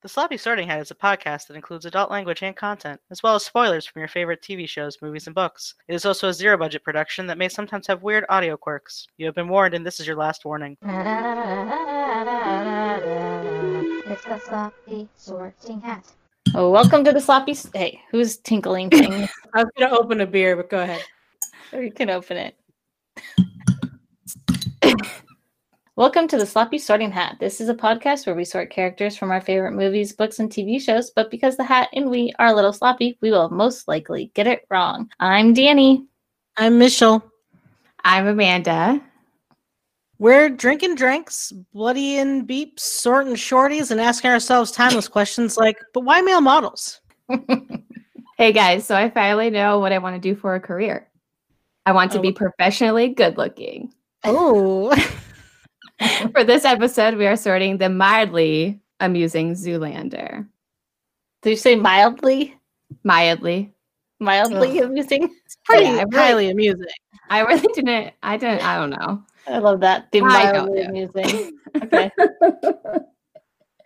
The Sloppy Sorting Hat is a podcast that includes adult language and content, as well as spoilers from your favorite TV shows, movies, and books. It is also a zero budget production that may sometimes have weird audio quirks. You have been warned, and this is your last warning. It's the sloppy sorting hat. Oh, welcome to the sloppy. S- hey, who's tinkling things? I was gonna open a beer, but go ahead. or you can open it. Welcome to the sloppy sorting hat. This is a podcast where we sort characters from our favorite movies, books, and TV shows. But because the hat and we are a little sloppy, we will most likely get it wrong. I'm Danny. I'm Michelle. I'm Amanda. We're drinking drinks, bloody and beeps, sorting shorties, and asking ourselves timeless questions like, but why male models? Hey guys, so I finally know what I want to do for a career. I want to Oh. be professionally good looking. Oh, For this episode, we are sorting the mildly amusing Zoolander. Did you say mildly? Mildly. Mildly Ugh. amusing? It's pretty Yeah, I really- highly amusing. I really didn't, I didn't, I don't know. I love that. The mildly amusing. Okay.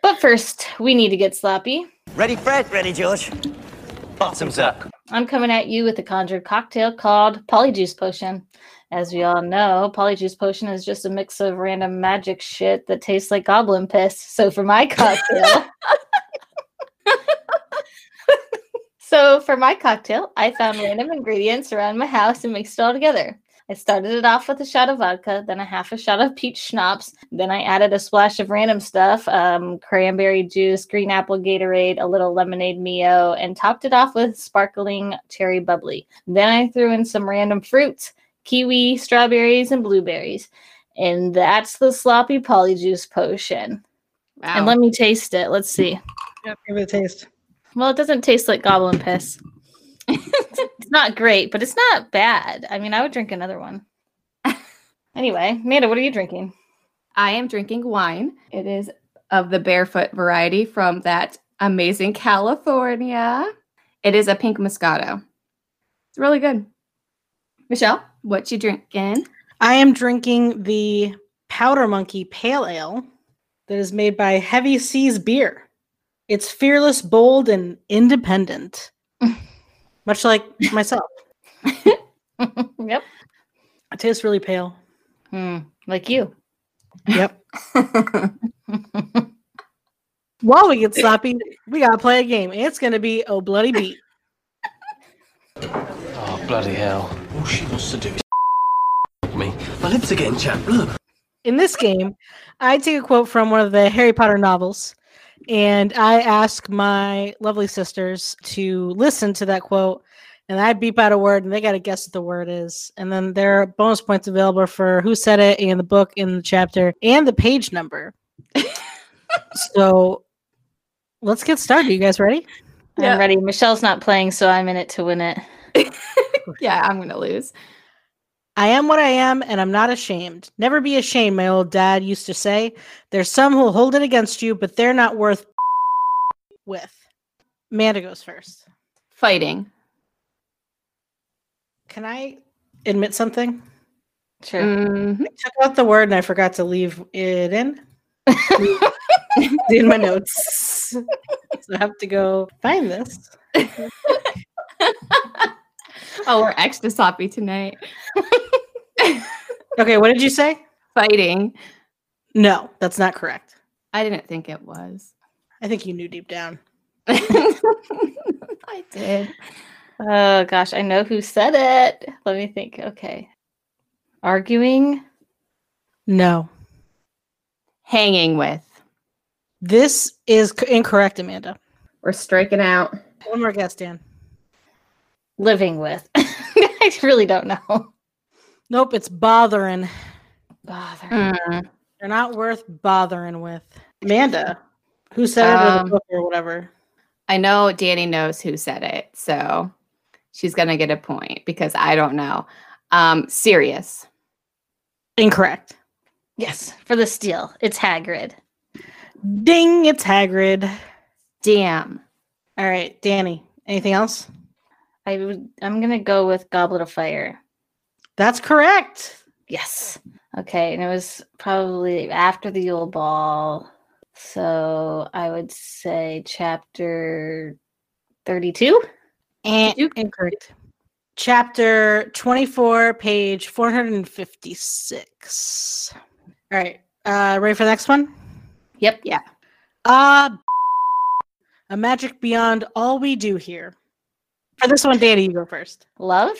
But first, we need to get sloppy. Ready, Fred? Ready, George. Bottoms up. I'm coming at you with a conjured cocktail called Polyjuice Potion. As we all know, Polyjuice Potion is just a mix of random magic shit that tastes like goblin piss. So for my cocktail, so for my cocktail, I found random ingredients around my house and mixed it all together. I started it off with a shot of vodka, then a half a shot of peach schnapps. Then I added a splash of random stuff um, cranberry juice, green apple Gatorade, a little lemonade Mio, and topped it off with sparkling cherry bubbly. Then I threw in some random fruits kiwi, strawberries, and blueberries. And that's the sloppy polyjuice potion. Wow. And let me taste it. Let's see. Yep, give it a taste. Well, it doesn't taste like goblin piss. it's not great, but it's not bad. I mean, I would drink another one. Anyway, Amanda, what are you drinking? I am drinking wine. It is of the barefoot variety from that amazing California. It is a pink Moscato. It's really good. Michelle, what you drinking? I am drinking the Powder Monkey Pale Ale that is made by Heavy Seas Beer. It's fearless, bold, and independent, much like myself. yep. It tastes really pale. Hmm, like you. Yep. While we get sloppy, we gotta play a game. It's gonna be Oh Bloody Beat. Oh, bloody hell. All she wants to do is me. My lips are getting chapped. Look. In this game, I take a quote from one of the Harry Potter novels, and I ask my lovely sisters to listen to that quote, and I beep out a word, and they got to guess what the word is. And then there are bonus points available for who said it, and the book, and the chapter, and the page number. so let's get started. You guys ready? Yeah. I'm ready. Michelle's not playing, so I'm in it to win it. yeah, I'm gonna lose. I am what I am, and I'm not ashamed. Never be ashamed, my old dad used to say. There's some who'll hold it against you, but they're not worth with. Amanda goes first. Fighting. Can I admit something? Sure. Mhm. I took out the word and I forgot to leave it in. in my notes. so I have to go find this. Oh, we're extra sloppy tonight. Okay, what did you say? Fighting. No, that's not correct. I didn't think it was. I think you knew deep down. I did. Oh gosh, I know who said it. Let me think. Okay. Arguing? No. Hanging with. This is c- incorrect, Amanda. We're striking out. One more guess, Dan. Living with. I really don't know. Nope, it's bothering. Bother. Mm. They're not worth bothering with. Amanda, who said it or the Um, book or whatever. I know Danny knows who said it, so she's gonna get a point because I don't know. Um, serious. Incorrect. Yes, for the steal. It's Hagrid. Ding, it's Hagrid. Damn. All right, Danny. Anything else? I would I'm gonna go with Goblet of Fire. That's correct. Yes. Okay, and it was probably after the Yule Ball. So I would say chapter 32. And incorrect. Chapter 24, page 456. All right. Uh ready for the next one? Yep. Yeah. Uh a magic beyond all we do here. For this one, Danny, you go first. Love?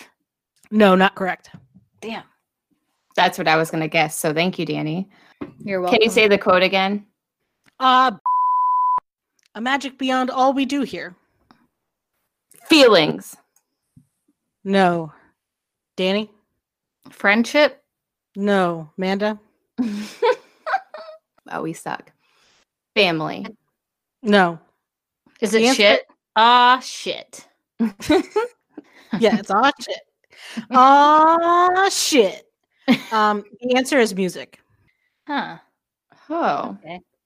No, not correct. Damn. That's what I was gonna guess. So thank you, Danny. You're welcome. Can you say the quote again? Uh a magic beyond all we do here. Feelings. No. Danny? friendship? No. Manda? oh, we suck. Family. No. Is it answer- shit? Ah, shit. Yeah, it's all shit. Aw shit. Um, the answer is music. Huh. Oh,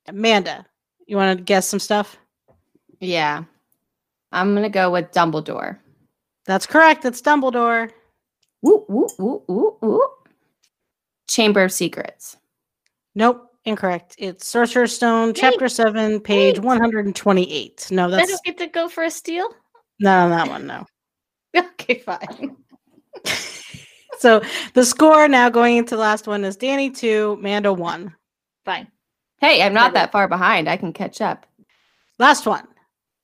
Amanda, you want to guess some stuff? yeah. I'm gonna go with Dumbledore. That's correct. It's Dumbledore. Woo, woo, woo, woo, woo. Chamber of Secrets. Nope, incorrect. It's Sorcerer's Stone, chapter seven, page one hundred and twenty-eight. No, I that's don't get to go for a steal? Not on that one. No. Okay, fine. So the score now going into the last one is Danny two, Manda one. Fine. Hey, I'm not that far behind. I can catch up. Last one.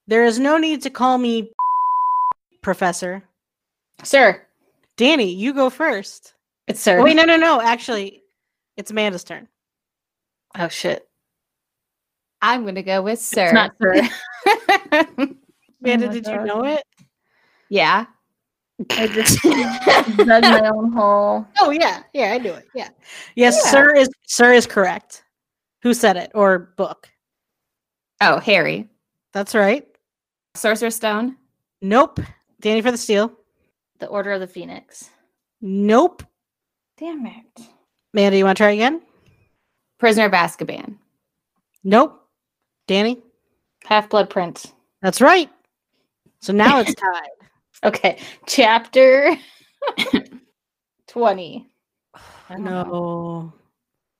There is no need to call me Professor. Sir. Danny, you go first. It's sir. Oh, wait, no, no, no. Actually, it's Amanda's turn. Oh, shit. I'm gonna go with Sir. It's not sir. Oh Amanda, my did God. you know it? yeah. I just dug my own hole. Oh yeah, yeah, I knew it. Yeah. Yes, Yeah. sir is sir is correct. Who said it or book? Oh, Harry. That's right. Sorcerer's Stone. Nope. Danny for the Steal. The Order of the Phoenix. Nope. Damn it. Amanda, you want to try again? Prisoner of Azkaban. Nope. Danny. Half Blood Prince. That's right. So now it's tied. Okay. Chapter 20. I know. no.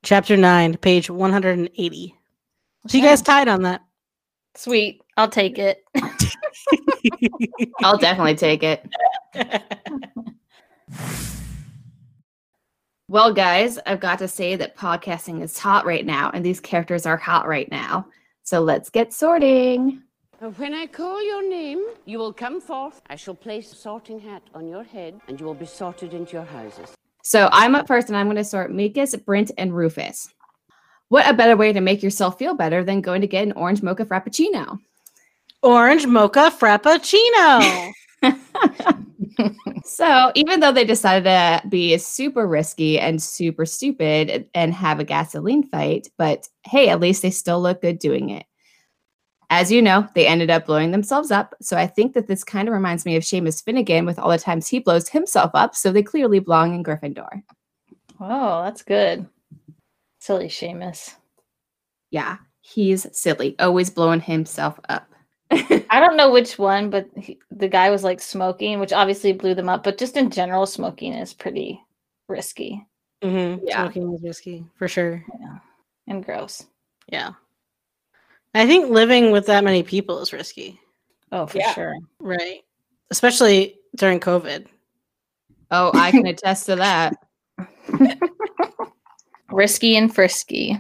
Chapter nine, page one hundred and eighty. So you guys tied on that. Sweet. I'll take it. I'll definitely take it. Well, guys, I've got to say that podcasting is hot right now, and these characters are hot right now. So let's get sorting. Uh, when I call your name, you will come forth. I shall place a sorting hat on your head, and you will be sorted into your houses. So I'm up first, and I'm going to sort Meekus, Brint, and Rufus. What a better way to make yourself feel better than going to get an orange mocha frappuccino? Orange mocha frappuccino. So even though they decided to be super risky and super stupid and have a gasoline fight, but hey, at least they still look good doing it. As you know, they ended up blowing themselves up. So I think that this kind of reminds me of Seamus Finnigan with all the times he blows himself up. So they clearly belong in Gryffindor. Oh, that's good. Silly Seamus. Yeah, he's silly, always blowing himself up. I don't know which one, but he, the guy was like smoking, which obviously blew them up. But just in general, smoking is pretty risky mm-hmm. Yeah. Smoking is risky for sure. and gross. Yeah. I think living with that many people is risky. Oh, for Yeah. sure. Right. Especially during COVID. oh, I can attest to that. Risky and frisky.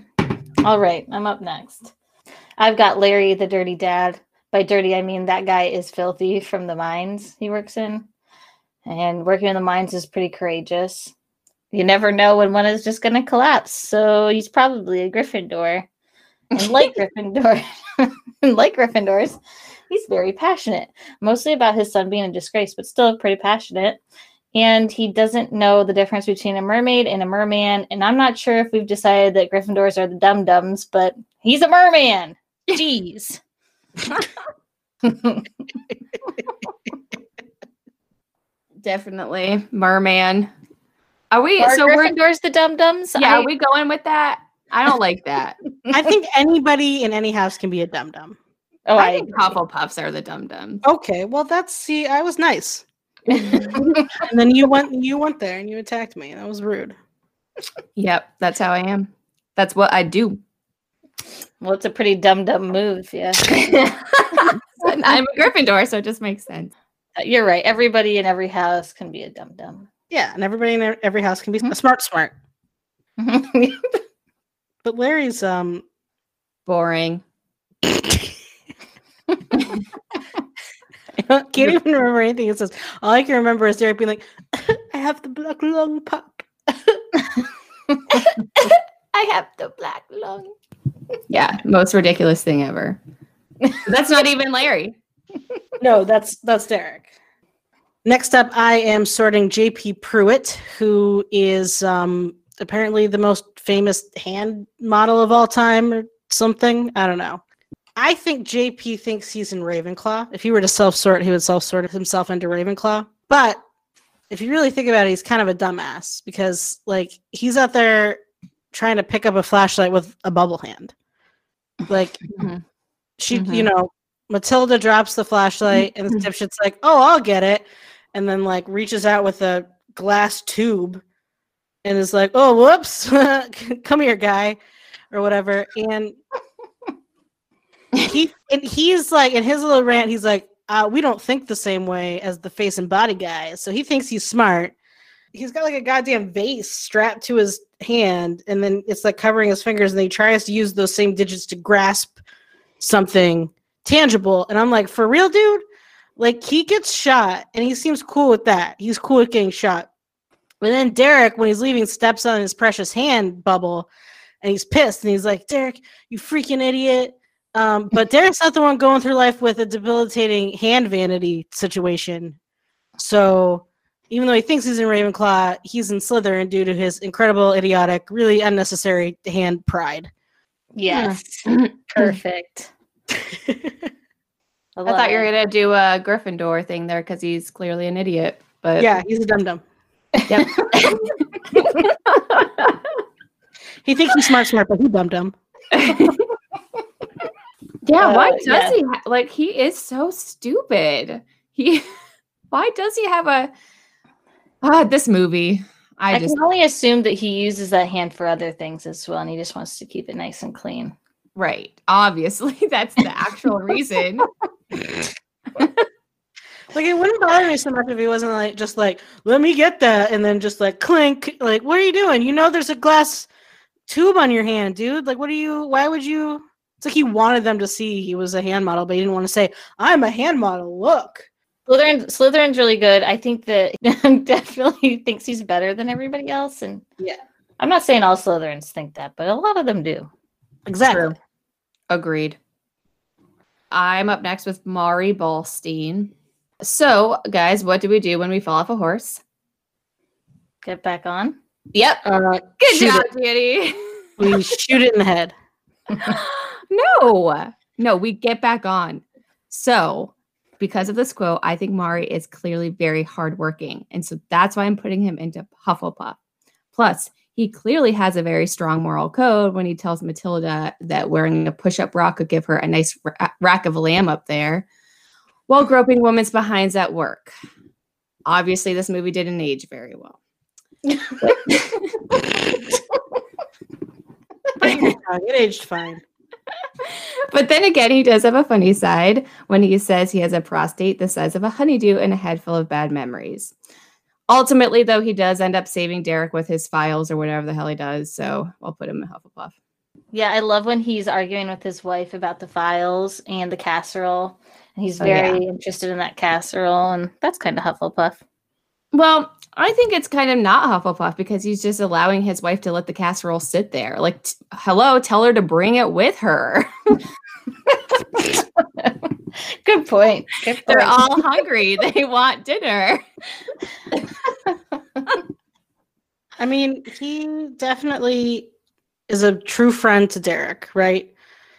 All right, I'm up next. I've got Larry the Dirty Dad. By dirty, I mean that guy is filthy from the mines he works in. And working in the mines is pretty courageous. You never know when one is just going to collapse. So he's probably a Gryffindor. And like Gryffindor, and like Gryffindors, he's very passionate, mostly about his son being a disgrace, but still pretty passionate and he doesn't know the difference between a mermaid and a merman. And I'm not sure if we've decided that Gryffindors are the dum dums, but he's a merman. Jeez. Definitely. Merman. Are we Are so we're Gryffindors the dum dums? yeah, are we going with that? I don't like that. I think anybody in any house can be a dum dum. oh, I I, think Hufflepuffs are the dum dums. Okay, well that's see, I was nice. and then you went you went there and you attacked me. That was rude. Yep, that's how I am. That's what I do. Well, it's a pretty dumb dumb move. Yeah, I'm a Gryffindor, so it just makes sense. Uh, you're right. Everybody in every house can be a dumb dumb. Yeah, and everybody in every house can be Mhm. a smart smart. But Larry's um Boring. I can't even remember anything it says. All I can remember is Derek being like, I have the black lung pop. I have the black lung. Yeah, most ridiculous thing ever. That's not even Larry. No, that's that's Derek. Next up, I am sorting JP Prewitt, who is um, apparently the most famous hand model of all time or something. I don't know. I think JP thinks he's in Ravenclaw. If he were to self sort, he would self sort himself into Ravenclaw. But if you really think about it, he's kind of a dumbass because, like, he's out there trying to pick up a flashlight with a bubble hand. Like, Mhm. she, you Mhm. know, Matilda drops the flashlight, and the dipshit's like, "Oh, I'll get it," and then like reaches out with a glass tube, and is like, "Oh, whoops, come here, guy," or whatever. And he and he's like, in his little rant, he's like, uh, "We don't think the same way as the face and body guys," so he thinks he's smart. He's got like a goddamn vase strapped to his hand, and then it's like covering his fingers, and he tries to use those same digits to grasp something tangible. And I'm like, for real, dude? Like he gets shot and he seems cool with that. He's cool with getting shot. But then Derek, when he's leaving, steps on his precious hand bubble and he's pissed and he's like, Derek, you freaking idiot. Um, but Derek's not the one going through life with a debilitating hand vanity situation. So even though he thinks he's in Ravenclaw, he's in Slytherin due to his incredible, idiotic, really unnecessary hand pride. Yes, perfect. I thought you were gonna do a Gryffindor thing there because he's clearly an idiot. But yeah, he's a dum dum. Yep. He thinks he's smart, smart, but he dumb dumb. Yeah, why Uh, does yeah. he ha- like he is so stupid. He why does he have a ah this movie? I, I just can only assume that he uses that hand for other things as well, and he just wants to keep it nice and clean. right. Obviously, that's the actual reason. Like it wouldn't bother me so much if he wasn't like just like, let me get that, and then just like clink. Like, what are you doing? You know there's a glass tube on your hand, dude. Like, what are you why would you it's like he wanted them to see he was a hand model, but he didn't want to say, I'm a hand model, look. Slytherin, Slytherin's really good. I think that definitely thinks he's better than everybody else, and Yeah. I'm not saying all Slytherins think that, but a lot of them do. Exactly. Agreed. I'm up next with Maury Ballstein. So, guys, what do we do when we fall off a horse? Get back on. Yep. Uh, Good job, it. Judy. we shoot it in the head. no, no, we get back on. So, because of this quote, I think Maury is clearly very hardworking. And so that's why I'm putting him into Hufflepuff. Plus, he clearly has a very strong moral code when he tells Matilda that wearing a push up bra could give her a nice ra- rack of lamb up there while groping women's behinds at work. Obviously, this movie didn't age very well. it aged fine. But then again, he does have a funny side when he says he has a prostate the size of a honeydew and a head full of bad memories. Ultimately, though, he does end up saving Derek with his files or whatever the hell he does. So I'll put him in Hufflepuff. Yeah, I love when he's arguing with his wife about the files and the casserole. And he's Oh, yeah. very interested in that casserole, and that's kind of Hufflepuff. Well, I think it's kind of not Hufflepuff because he's just allowing his wife to let the casserole sit there. Like, t- hello, tell her to bring it with her. Good point. Good They're all hungry. They want dinner. I mean, he definitely is a true friend to Derek, right?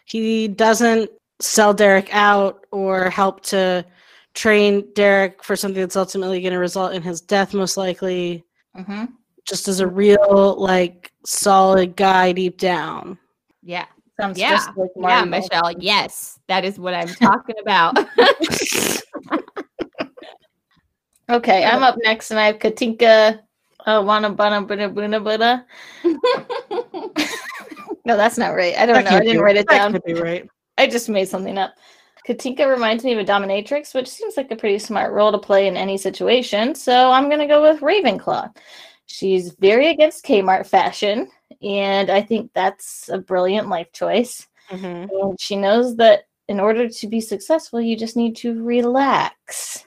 He doesn't sell Derek out or help to train Derek for something that's ultimately going to result in his death, most likely, Mhm. just as a real, like, solid guy deep down. Yeah. Sounds Yeah. just like Yeah, Michelle. Yes, that is what I'm talking about. Okay, I'm up next, and I have Katinka. Uh, wanna bana buna buna buna. No, that's not right. I don't That know. I didn't write it that down. can't be right. I just made something up. Katinka reminds me of a dominatrix, which seems like a pretty smart role to play in any situation. So I'm going to go with Ravenclaw. She's very against Kmart fashion, and I think that's a brilliant life choice. Mhm. And she knows that in order to be successful, you just need to relax.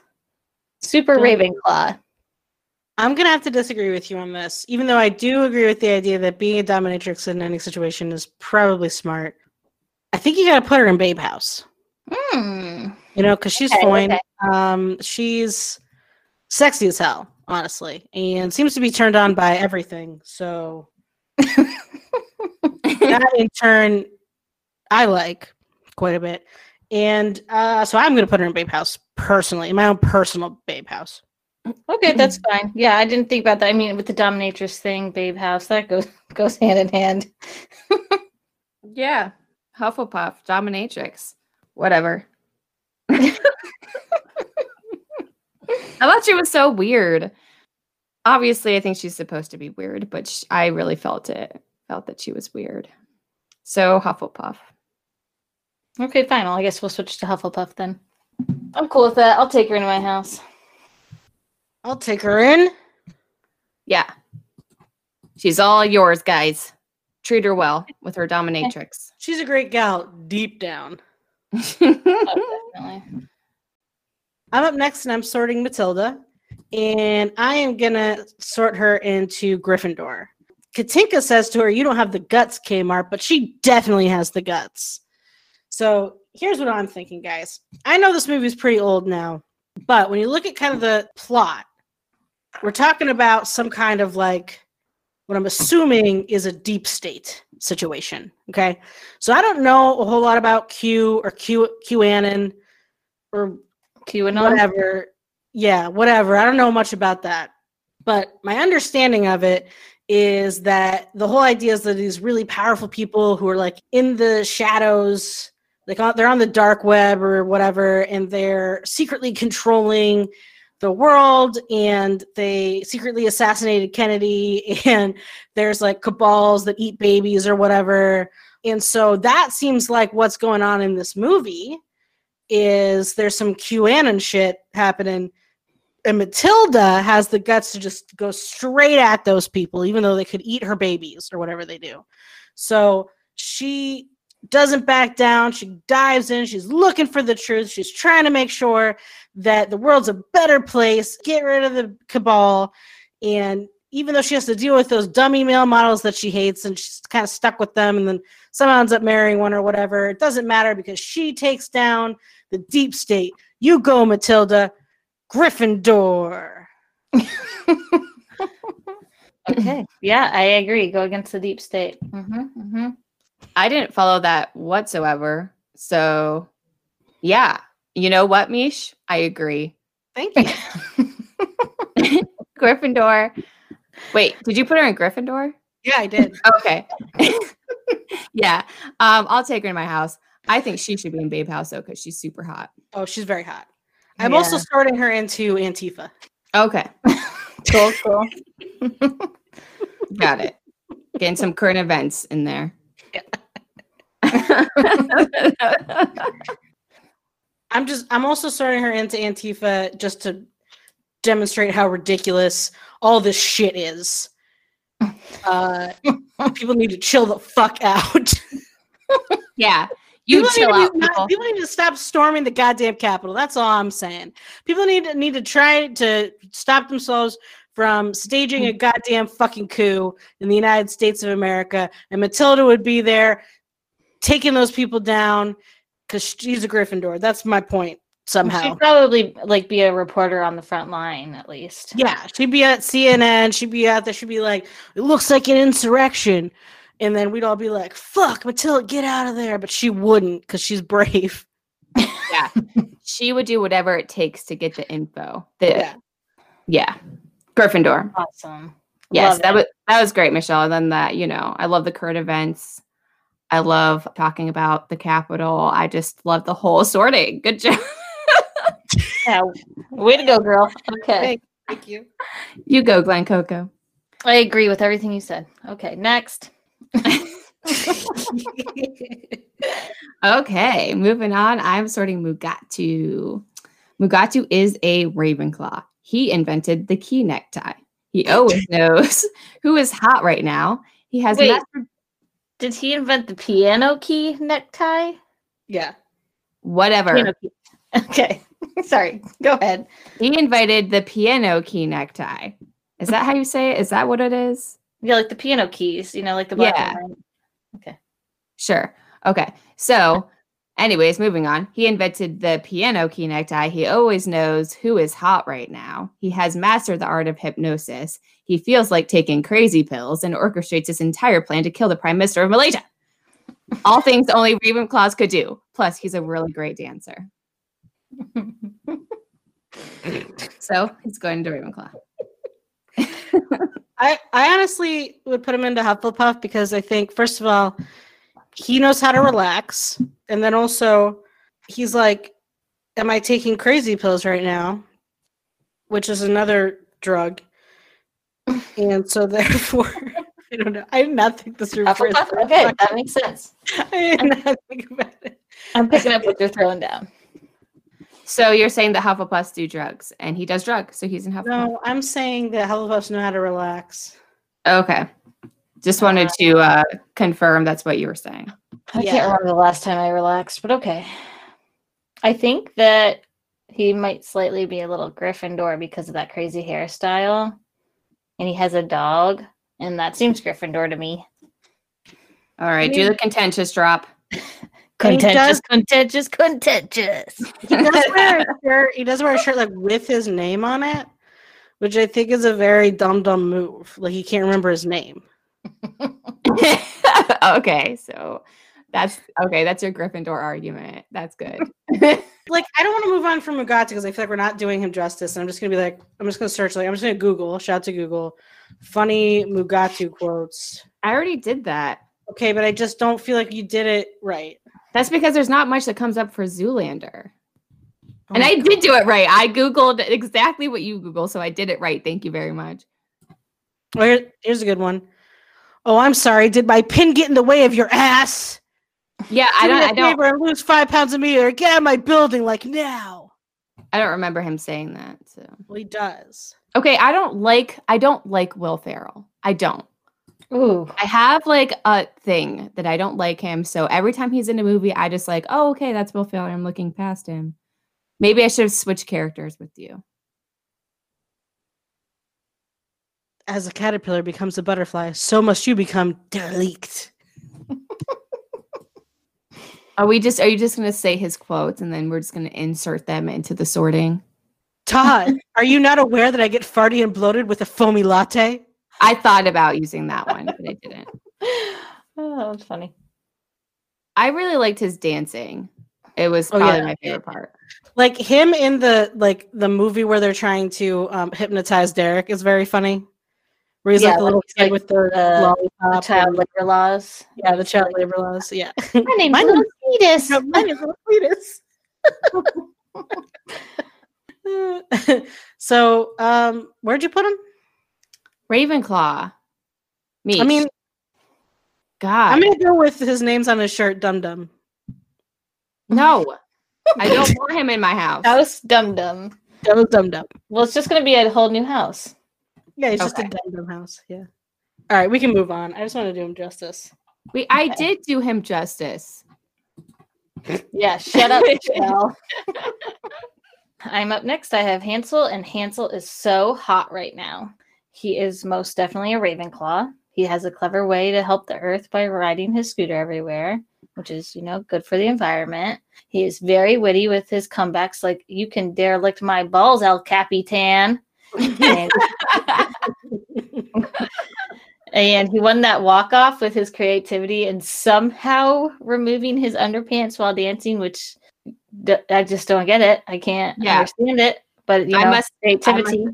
Super Yeah. Ravenclaw. I'm gonna have to disagree with you on this, even though I do agree with the idea that being a dominatrix in any situation is probably smart. I think you gotta put her in Babe House, Hmm. you know, because she's Okay, fine. okay. Um, she's sexy as hell, honestly, and seems to be turned on by everything. So that in turn, I like quite a bit, and uh, so I'm gonna put her in Babe House personally, in my own personal Babe House. Okay, that's fine. Yeah, I didn't think about that. I mean, with the dominatrix thing, Babe House, that goes goes hand in hand. Yeah. Hufflepuff, dominatrix, whatever. I thought she was so weird. Obviously, I think she's supposed to be weird, but sh- I really felt it. Felt that she was weird. So Hufflepuff. Okay, fine. Well, I guess we'll switch to Hufflepuff then. I'm cool with that. I'll take her into my house. I'll take her in. Yeah. She's all yours, guys. Treat her well with her dominatrix. She's a great gal deep down. Oh, definitely. I'm up next and I'm sorting Matilda. And I am going to sort her into Gryffindor. Katinka says to her, You don't have the guts, Kmart, but she definitely has the guts. So here's what I'm thinking, guys. I know this movie's pretty old now, but when you look at kind of the plot, we're talking about some kind of like what I'm assuming is a deep state situation. Okay. So I don't know a whole lot about Q or Q QAnon or QAnon. whatever. Yeah, whatever. I don't know much about that. But my understanding of it is that the whole idea is that these really powerful people who are like in the shadows, like they're on the dark web or whatever, and they're secretly controlling the world and they secretly assassinated Kennedy and there's like cabals that eat babies or whatever. And so that seems like what's going on in this movie is there's some QAnon shit happening. And Matilda has the guts to just go straight at those people, even though they could eat her babies or whatever they do. So she doesn't back down. She dives in. She's looking for the truth. She's trying to make sure that the world's a better place, get rid of the cabal. And even though she has to deal with those dummy male models that she hates and she's kind of stuck with them and then somehow ends up marrying one or whatever, it doesn't matter because she takes down the deep state. You go, Matilda. Gryffindor. Okay. Yeah, I agree. Go against the deep state. Mm-hmm, hmm I didn't follow that whatsoever. So, yeah. You know what, Mish? I agree. Thank you. Gryffindor. Wait, did you put her in Gryffindor? yeah, I did. Okay. yeah. Um, I'll take her in my house. I think she should be in Babe House though, because she's super hot. Oh, she's very hot. I'm also Yeah. starting her into Antifa. Okay. Cool, cool. Got it. Getting some current events in there. I'm just I'm also starting her into Antifa just to demonstrate how ridiculous all this shit is. Uh people need to chill the fuck out. yeah. You people chill out, not- people. people need to stop storming the goddamn Capitol. That's all I'm saying. People need to need to try to stop themselves from staging a goddamn fucking coup in the United States of America. And Matilda would be there taking those people down because she's a Gryffindor. That's my point somehow. She'd probably like be a reporter on the front line at least. Yeah, she'd be at CNN. She'd be out there. She'd be like, "It looks like an insurrection," and then we'd all be like, "Fuck, Matilda, get out of there!" But she wouldn't because she's brave. Yeah. she would do whatever it takes to get the info. The, Yeah. yeah. Gryffindor. Awesome. Yes, Love that it. was that was great, Michelle. And then that, you know, I love the current events. I love talking about the Capitol. I just love the whole sorting. Good job. Yeah. Way to go, girl. Okay. Thank, thank you. you go, Glen Coco. I agree with everything you said. Okay, next. Okay, moving on. I'm sorting Mugatu. Mugatu is a Ravenclaw. He invented the key necktie. He always knows who is hot right now. He has Wait. mastered Did he invent the piano key necktie? Yeah. whatever. Okay. Sorry. Go ahead. He invited the piano key necktie. Is that how you say it? Is that what it is? Yeah, like the piano keys, you know, like the black Yeah. Okay. Sure. Okay. So, anyways, moving on. He invented the piano key necktie. He always knows who is hot right now. He has mastered the art of hypnosis. He feels like taking crazy pills and orchestrates his entire plan to kill the Prime Minister of Malaysia. All things only Ravenclaws could do. Plus, he's a really great dancer. So, he's going to Ravenclaw. I, I honestly would put him into Hufflepuff because I think, first of all, he knows how to relax. And then also, he's like, Am I taking crazy pills right now? Which is another drug. And so, therefore, I don't know. I did not think this through. for a Hufflepuff? second. Okay, that makes sense. I did not think about it. I'm picking up what you're throwing down. So, you're saying that Hufflepuffs do drugs, and he does drugs. So, he's in Hufflepuff. No, I'm saying that Hufflepuffs know how to relax. Okay. Just wanted to uh, confirm that's what you were saying. I Yeah. can't remember the last time I relaxed, but okay. I think that he might slightly be a little Gryffindor because of that crazy hairstyle. And he has a dog, and that seems Gryffindor to me. All right, do the contentious drop. Contentious, contentious, contentious. He does wear a shirt. He does wear a shirt like with his name on it, which I think is a very dumb dumb move. Like he can't remember his name. okay, so that's okay. That's your Gryffindor argument. That's good. Like I don't want to move on from Mugatu because I feel like we're not doing him justice. And I'm just gonna be like, I'm just gonna search. Like I'm just gonna Google. Shout out to Google. Funny Mugatu quotes. I already did that. Okay, but I just don't feel like you did it right. That's because there's not much that comes up for Zoolander. Oh and I God. did do it right. I Googled exactly what you Google, so I did it right. Thank you very much. Here- here's a good one. Oh, I'm sorry. Did my pin get in the way of your ass? Yeah, I Do me don't a I don't favor and lose five pounds a meter. or get out of my building like now. I don't remember him saying that. So Well, he does. okay, I don't like I don't like Will Ferrell. I don't. Ooh. I have like a thing that I don't like him. So every time he's in a movie, I just like, oh, okay, that's Will Ferrell. I'm looking past him. Maybe I should have switched characters with you. As a caterpillar becomes a butterfly, so must you become derelict. Are we just are you just gonna say his quotes and then we're just gonna insert them into the sorting? Todd, are you not aware that I get farty and bloated with a foamy latte? I thought about using that one, but I didn't. Oh, that was funny. I really liked his dancing. It was Oh, probably yeah. my favorite part. Like him in the like the movie where they're trying to um, hypnotize Derek is very funny. Where he's Yeah, like the little kid like with the the- lollipop. The child and- labor laws. yeah, the child labor laws. Yeah. My name's My Little Fetus. No, my name's Little Fetus. so, um, where'd you put him? Ravenclaw. Me. I mean, God. I'm gonna go with his name's on his shirt, Dum Dum. no. I don't want him in my house. House Dum Dum. That was Dum Dum. Well, it's just going to be a whole new house. Yeah, it's just a Okay. Dum Dum house. Yeah. All right, we can move on. I just want to do him justice. We I did do him justice. Yeah, shut up, Michelle. I'm up next. I have Hansel, and Hansel is so hot right now. He is most definitely a Ravenclaw. He has a clever way to help the earth by riding his scooter everywhere, which is, you know, good for the environment. He is very witty with his comebacks, like, you can dare lick my balls, El Capitan. And, and he won that walk off with his creativity and somehow removing his underpants while dancing, which d- I just don't get it. I can't Yeah. understand it. But you I must- creativity.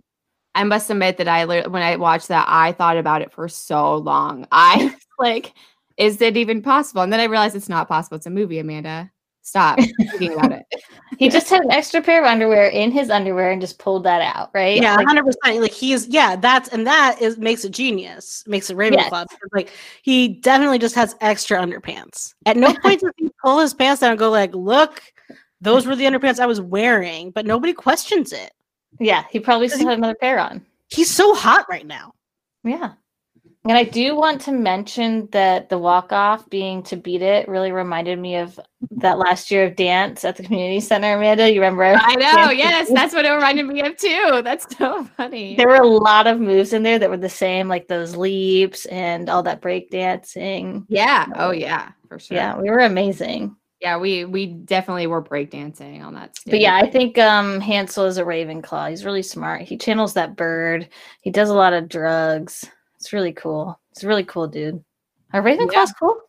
I must admit that I when I watched that, I thought about it for so long. I like, is it even possible? And then I realized it's not possible. It's a movie, Amanda. Stop thinking about it. He just had an extra pair of underwear in his underwear and just pulled that out, right? Yeah, Like, hundred percent. Like he's yeah, that's and that is makes it genius, makes it Ravenclaw. Yes. Like he definitely just has extra underpants. At no point does he pull his pants down and go like, "Look, those were the underpants I was wearing," but nobody questions it. yeah, he probably still had another pair on. He's so hot right now. Yeah. And I do want to mention that the walk off being to beat it really reminded me of that last year of dance at the community center, Amanda. You remember? I know. Yes, that's what it reminded me of too. That's so funny. There were a lot of moves in there that were the same, like those leaps and all that break dancing. Yeah. Oh yeah, for sure. Yeah, we were amazing. Yeah, we we definitely were breakdancing on that stage. But yeah, I think um Hansel is a Ravenclaw. He's really smart. He channels that bird. He does a lot of drugs. It's really cool. It's a really cool dude. Are Ravenclaws cool?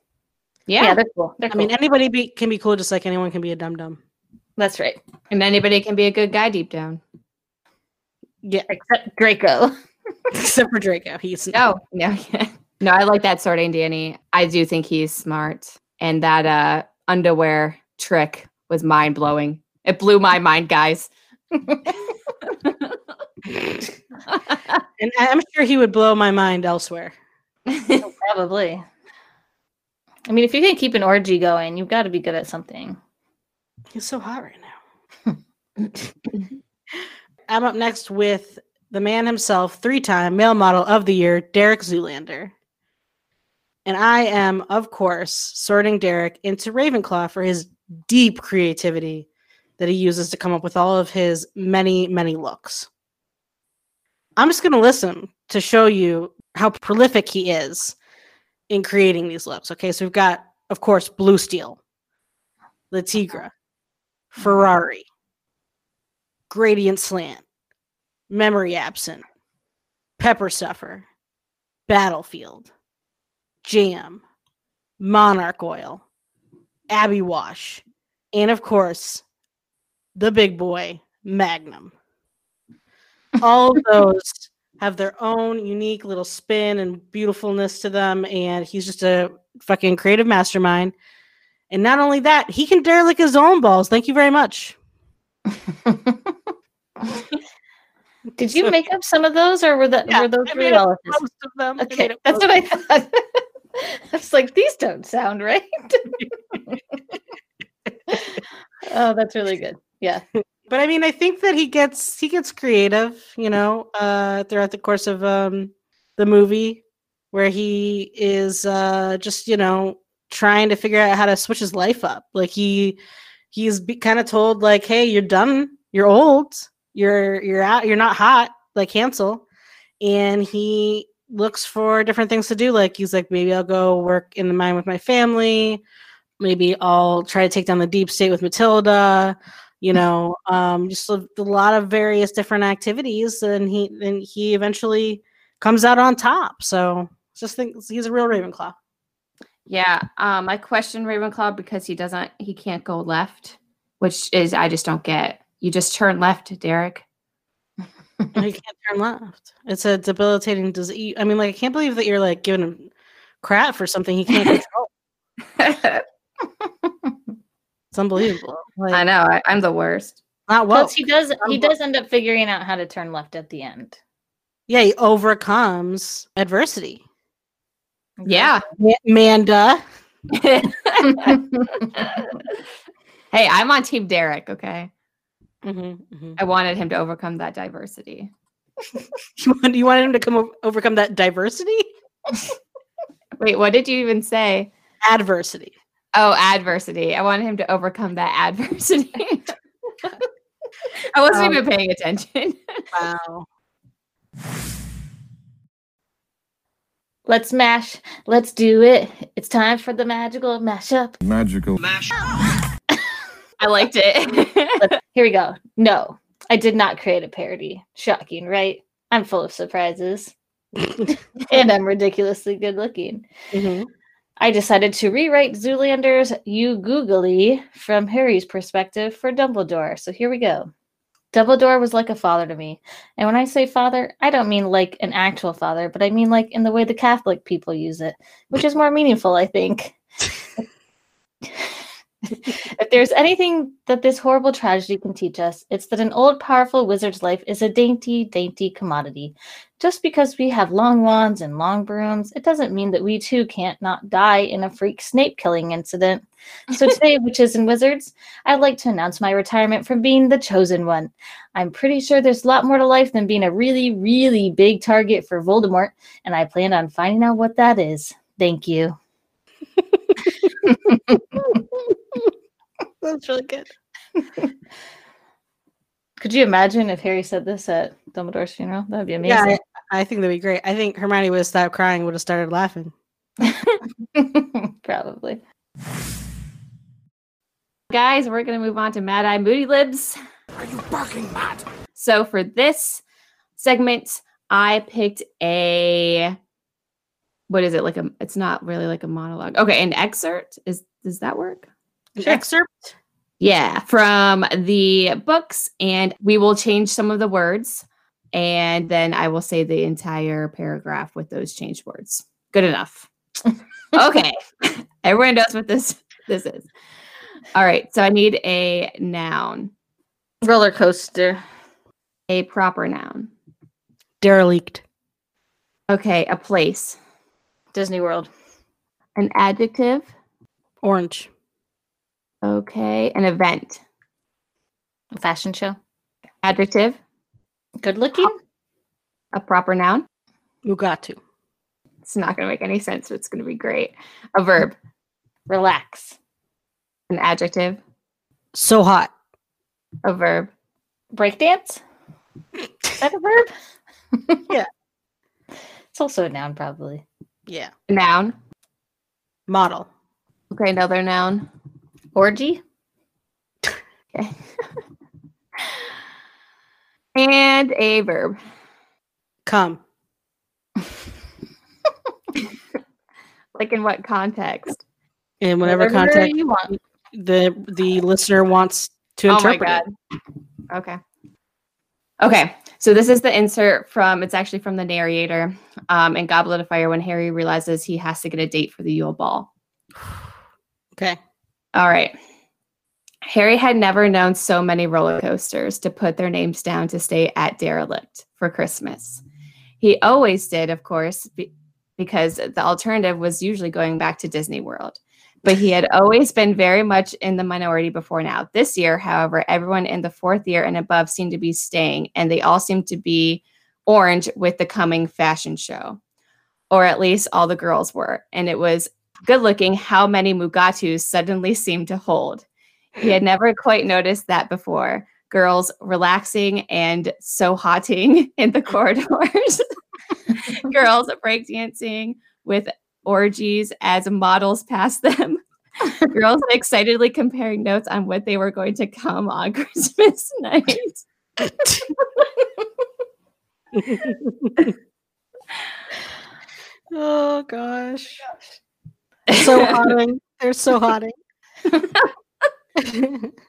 yeah. Yeah, they're cool. They're I mean, anybody be, can be cool, just like anyone can be a dum dum. that's right. and anybody can be a good guy deep down. Yeah, Except Draco. except for Draco. He's No, no, no. I like that sorting, Danny. I do think he's smart, and that uh underwear trick was mind blowing. It blew my mind, guys. and I'm sure he would blow my mind elsewhere. Probably. I mean, if you can keep an orgy going, you've got to be good at something. He's so hot right now. I'm up next with the man himself, three time male model of the year, Derek Zoolander. And I am, of course, sorting Derek into Ravenclaw for his deep creativity that he uses to come up with all of his many, many looks. I'm just going to listen to show you how prolific he is in creating these looks. Okay, so we've got, of course, Blue Steel, the Tigre, Ferrari, Gradient Slant, Memory Absent, Pepper Suffer, Battlefield, Jam, Monarch Oil, Abbey Wash, and of course, the big boy, Magnum. All of those have their own unique little spin and beautifulness to them, and he's just a fucking creative mastermind. And not only that, he can derelict his own balls. Thank you very much. Did you So- make up some of those, or were, the, Yeah, were those I made real? up most of them. I made Okay, that's what I thought. I was like, these don't sound right. oh, that's really good. Yeah. But I mean, I think that he gets he gets creative, you know, uh, throughout the course of um, the movie, where he is uh, just you know trying to figure out how to switch his life up. Like he he's kind of told like, hey, you're done, you're old, you're you're out, you're not hot like Hansel, and he looks for different things to do. Like he's like, maybe I'll go work in the mine with my family. Maybe I'll try to take down the deep state with Matilda you know um just a, a lot of various different activities and he and he eventually comes out on top so just think he's a real ravenclaw Yeah. Um, I question Ravenclaw because he doesn't he can't go left, which is I just don't get. You just turn left, Derek. he can't turn left it's a debilitating disease i mean like i can't believe that you're like giving him crap for something he can't control it's unbelievable like, I know. I, I'm the worst. not well Plus, he does. He I'm- does end up figuring out how to turn left at the end. yeah he overcomes adversity Yeah. Ma- manda hey, I'm on Team Derek. Okay. Mhm, mhm. I wanted him to overcome that diversity. you, want, you wanted him to come o- overcome that diversity Wait, what did you even say? adversity Oh, adversity. I wanted him to overcome that adversity. I wasn't Um, even paying attention. wow Let's mash. Let's do it. It's time for the magical mashup. Magical. Mashup. I liked it. Here we go. No, I did not create a parody. Shocking, right? I'm full of surprises. and I'm ridiculously good looking. Mhm. I decided to rewrite Zoolander's You Googly from Harry's perspective for Dumbledore. So here we go. Dumbledore was like a father to me. And when I say father, I don't mean like an actual father, but I mean like in the way the Catholic people use it, which is more meaningful, I think. if there's anything that this horrible tragedy can teach us, it's that an old, powerful wizard's life is a dainty, dainty commodity. Just because we have long wands and long brooms, it doesn't mean that we too can't not die in a freak Snape killing incident. So today, witches and wizards, I'd like to announce my retirement from being the chosen one. I'm pretty sure there's a lot more to life than being a really, really big target for Voldemort, and I plan on finding out what that is. Thank you. That's really good. Could you imagine if Harry said this at Dumbledore's funeral? That'd be amazing. Yeah, I, I think that'd be great. I think Hermione would have stopped crying, would have started laughing. Probably. Guys, we're going to move on to Mad Eye Moody Libs. Are you barking mad? So for this segment, I picked a what is it like a it's not really like a monologue. Okay, an excerpt is does that work? An excerpt? Yeah, from the books and we will change some of the words and then I will say the entire paragraph with those changed words. Good enough. okay. Everyone knows what this this is. All right, so I need a noun, Roller coaster. a proper noun. Derelict. Okay, a place, Disney World. an adjective. Orange. Okay, an event. A fashion show. Adjective, Good looking. a proper noun. Mugatu. It's not going to make any sense, but it's going to be great. A verb, Relax. an adjective, So hot. a verb, Breakdance. Is that a verb? Yeah. It's also a noun, probably. Yeah. a noun. Model. Okay, another noun. Orgy. Okay. and a verb. Come. Like in what context? In whatever Whatever context you want. the the listener wants to Oh my interpret god. it. Okay. Okay. So this is the insert from it's actually from the narrator um in Goblet of Fire when Harry realizes he has to get a date for the Yule Ball. Okay. All right. Harry had never known so many roller coasters to put their names down to stay at Derelict for Christmas. He always did, of course, be- because the alternative was usually going back to Disney World. But he had always been very much in the minority before now. This year, however, everyone in the fourth year and above seemed to be staying, and they all seemed to be orange with the coming fashion show. Or at least all the girls were. And it was good looking how many Mugatus suddenly seemed to hold. He had never quite noticed that before. Girls relaxing and so hotting in the corridors. Girls breakdancing with orgies as models passed them. Girls excitedly comparing notes on what they were going to come on Christmas night. Oh gosh. So hotting. They're so hotting.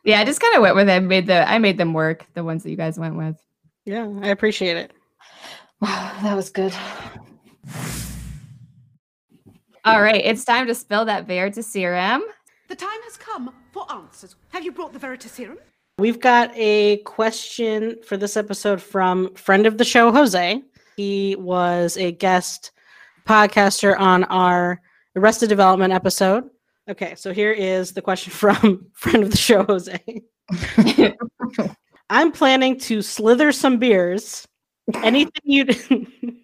Yeah, I just kind of went with it. Made the I made them work. The ones that you guys went with. yeah, I appreciate it. that was good. All right, it's time to spill that Veritaserum. The time has come for answers. Have you brought the Veritaserum? We've got a question for this episode from friend of the show, Jose. He was a guest podcaster on our Arrested Development episode. Okay, so here is the question from friend of the show, Jose. I'm planning to slither some beers. Anything you'd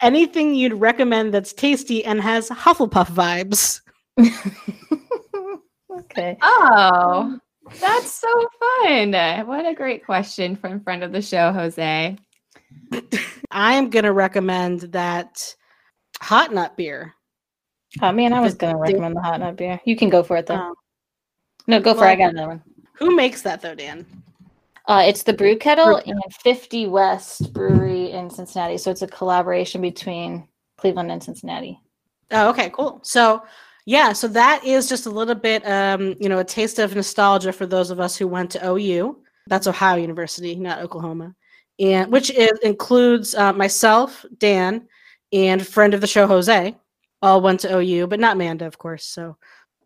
anything you'd recommend that's tasty and has Hufflepuff vibes? Okay. Oh, um, that's so fun. What a great question from friend of the show, Jose. I am gonna recommend that hot nut beer. Oh man, I was gonna recommend the hot nut beer. You can go for it though. Oh. no, go for it. I got another one. Who makes that though, Dan? Uh, it's the Brew Kettle Brew and 50 West Brewery in Cincinnati. So it's a collaboration between Cleveland and Cincinnati. Oh, okay, cool. So, yeah, so that is just a little bit, um, you know, a taste of nostalgia for those of us who went to OU. That's Ohio University, not Oklahoma, and which is, includes uh, myself, Dan, and friend of the show Jose. All went to OU, but not Manda, of course. So,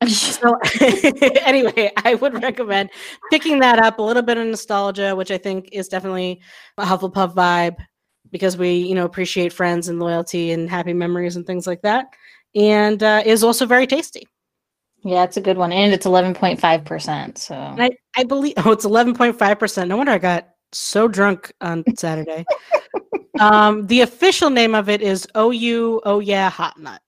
So anyway, I would recommend picking that up. A little bit of nostalgia, which I think is definitely a Hufflepuff vibe, because we, you know, appreciate friends and loyalty and happy memories and things like that, and uh, is also very tasty. Yeah, it's a good one. And it's 11.5%. So And I, I believe oh, it's eleven point five percent. No wonder I got so drunk on Saturday. um, the official name of it is OU Oh Yeah Hot Nut.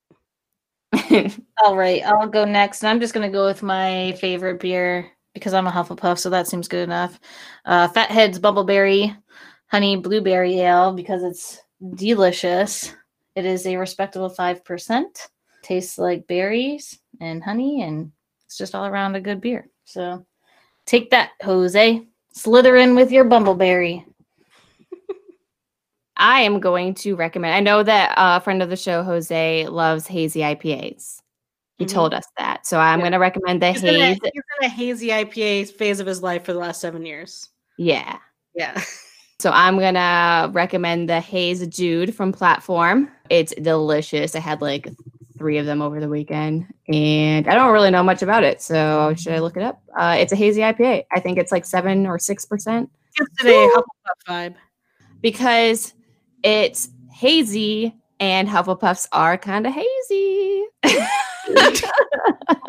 All right, I'll go next. And I'm just going to go with my favorite beer because I'm a Hufflepuff, so that seems good enough. Uh, Fathead's Bumbleberry Honey Blueberry Ale because it's delicious. It is a respectable 5%. Tastes like berries and honey, and it's just all around a good beer. So take that, Jose. Slither in with your Bumbleberry. I am going to recommend. I know that uh, a friend of the show, Jose, loves hazy IPAs. He Mhm. told us that, so I'm Yeah. going to recommend the He's been, haze. a, he's in a hazy IPA phase of his life for the last seven years. Yeah. Yeah. So I'm gonna recommend the Haze Jude from Platform. It's delicious. I had like three of them over the weekend, and I don't really know much about it. So should I look it up? Uh, it's a hazy IPA. I think it's like seven or six percent Gives it a Hufflepuff vibe. because it's hazy, and Hufflepuffs are kind of hazy.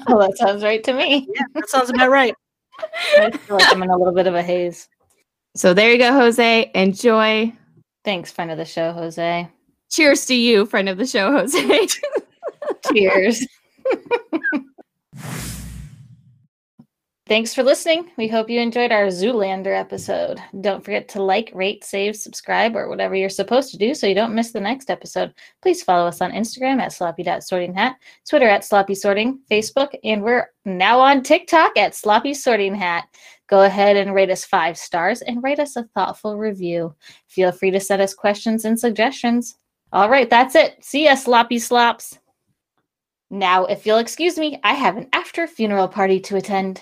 Well, that sounds right to me. Yeah, that sounds about right. I feel like I'm in a little bit of a haze. so there you go, Jose. Enjoy. Thanks, friend of the show, Jose. Cheers to you, friend of the show, Jose. Cheers. Thanks for listening. We hope you enjoyed our Zoolander episode. Don't forget to like, rate, save, subscribe, or whatever you're supposed to do so you don't miss the next episode. Please follow us on Instagram at sloppy.sortinghat, Twitter at sloppy sorting, Facebook, and we're now on TikTok at sloppy sorting hat. Go ahead and rate us five stars and write us a thoughtful review. Feel free to send us questions and suggestions. All right, that's it. See ya, sloppy slops. Now, if you'll excuse me, I have an after funeral party to attend.